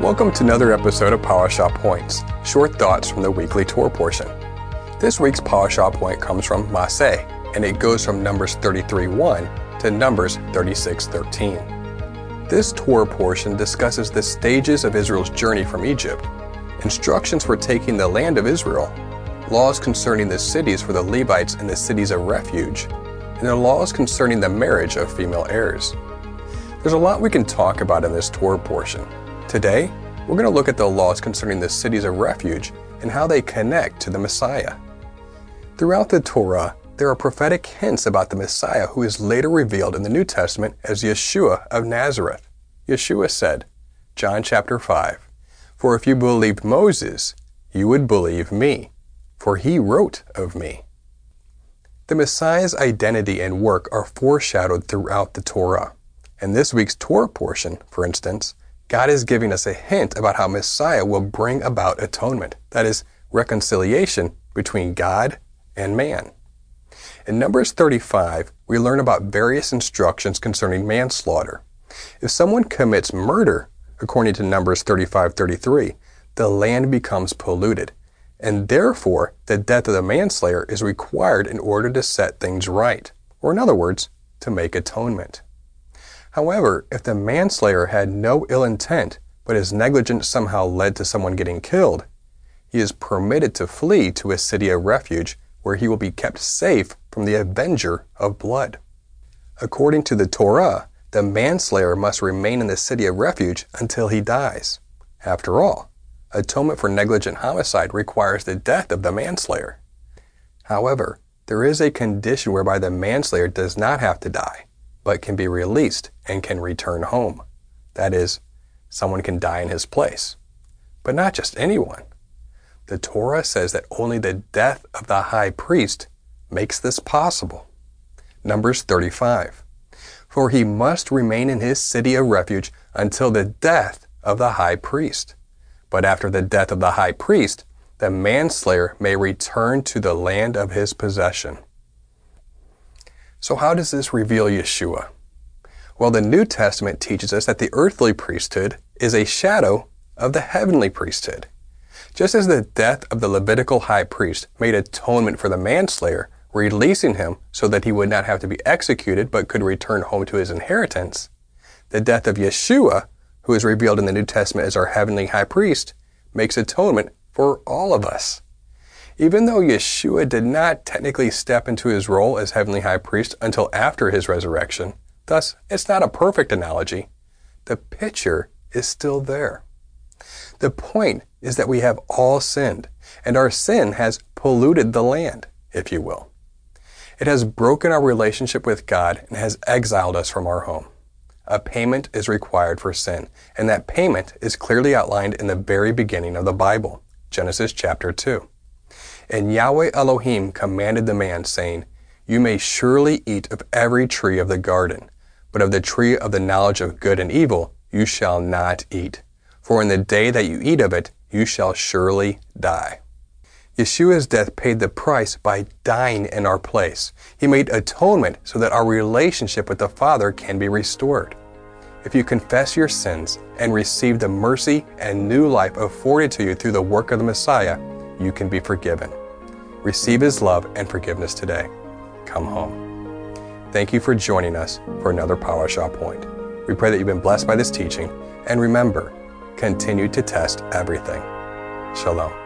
Welcome to another episode of Parashah Points, short thoughts from the weekly Torah portion. This week's Parashah point comes from Maseh, and it goes from Numbers 33:1 to Numbers 36:13. This Torah portion discusses the stages of Israel's journey from Egypt, instructions for taking the land of Israel, laws concerning the cities for the Levites and the cities of refuge, and the laws concerning the marriage of female heirs. There's a lot we can talk about in this Torah portion. Today, we're going to look at the laws concerning the cities of refuge and how they connect to the Messiah. Throughout the Torah, there are prophetic hints about the Messiah who is later revealed in the New Testament as Yeshua of Nazareth. Yeshua said, John chapter 5, For if you believed Moses, you would believe me, for he wrote of me. The Messiah's identity and work are foreshadowed throughout the Torah. In this week's Torah portion, for instance, God is giving us a hint about how Messiah will bring about atonement, that is, reconciliation between God and man. In Numbers 35, we learn about various instructions concerning manslaughter. If someone commits murder, according to Numbers 35:33, the land becomes polluted, and therefore the death of the manslayer is required in order to set things right, or in other words, to make atonement. However, if the manslayer had no ill intent, but his negligence somehow led to someone getting killed, he is permitted to flee to a city of refuge where he will be kept safe from the avenger of blood. According to the Torah, the manslayer must remain in the city of refuge until he dies. After all, atonement for negligent homicide requires the death of the manslayer. However, there is a condition whereby the manslayer does not have to die but can be released and can return home. That is, someone can die in his place. But not just anyone. The Torah says that only the death of the high priest makes this possible. Numbers 35. For he must remain in his city of refuge until the death of the high priest. But after the death of the high priest, the manslayer may return to the land of his possession. So, how does this reveal Yeshua? Well, the New Testament teaches us that the earthly priesthood is a shadow of the heavenly priesthood. Just as the death of the Levitical high priest made atonement for the manslayer, releasing him so that he would not have to be executed but could return home to his inheritance, the death of Yeshua, who is revealed in the New Testament as our heavenly high priest, makes atonement for all of us. Even though Yeshua did not technically step into his role as heavenly high priest until after his resurrection, thus, it's not a perfect analogy, the picture is still there. The point is that we have all sinned, and our sin has polluted the land, if you will. It has broken our relationship with God and has exiled us from our home. A payment is required for sin, and that payment is clearly outlined in the very beginning of the Bible, Genesis chapter 2. And Yahweh Elohim commanded the man, saying, You may surely eat of every tree of the garden, but of the tree of the knowledge of good and evil you shall not eat. For in the day that you eat of it, you shall surely die. Yeshua's death paid the price by dying in our place. He made atonement so that our relationship with the Father can be restored. If you confess your sins and receive the mercy and new life afforded to you through the work of the Messiah, you can be forgiven. Receive His love and forgiveness today. Come home. Thank you for joining us for another Parashah Point. We pray that you've been blessed by this teaching, and remember, continue to test everything. Shalom.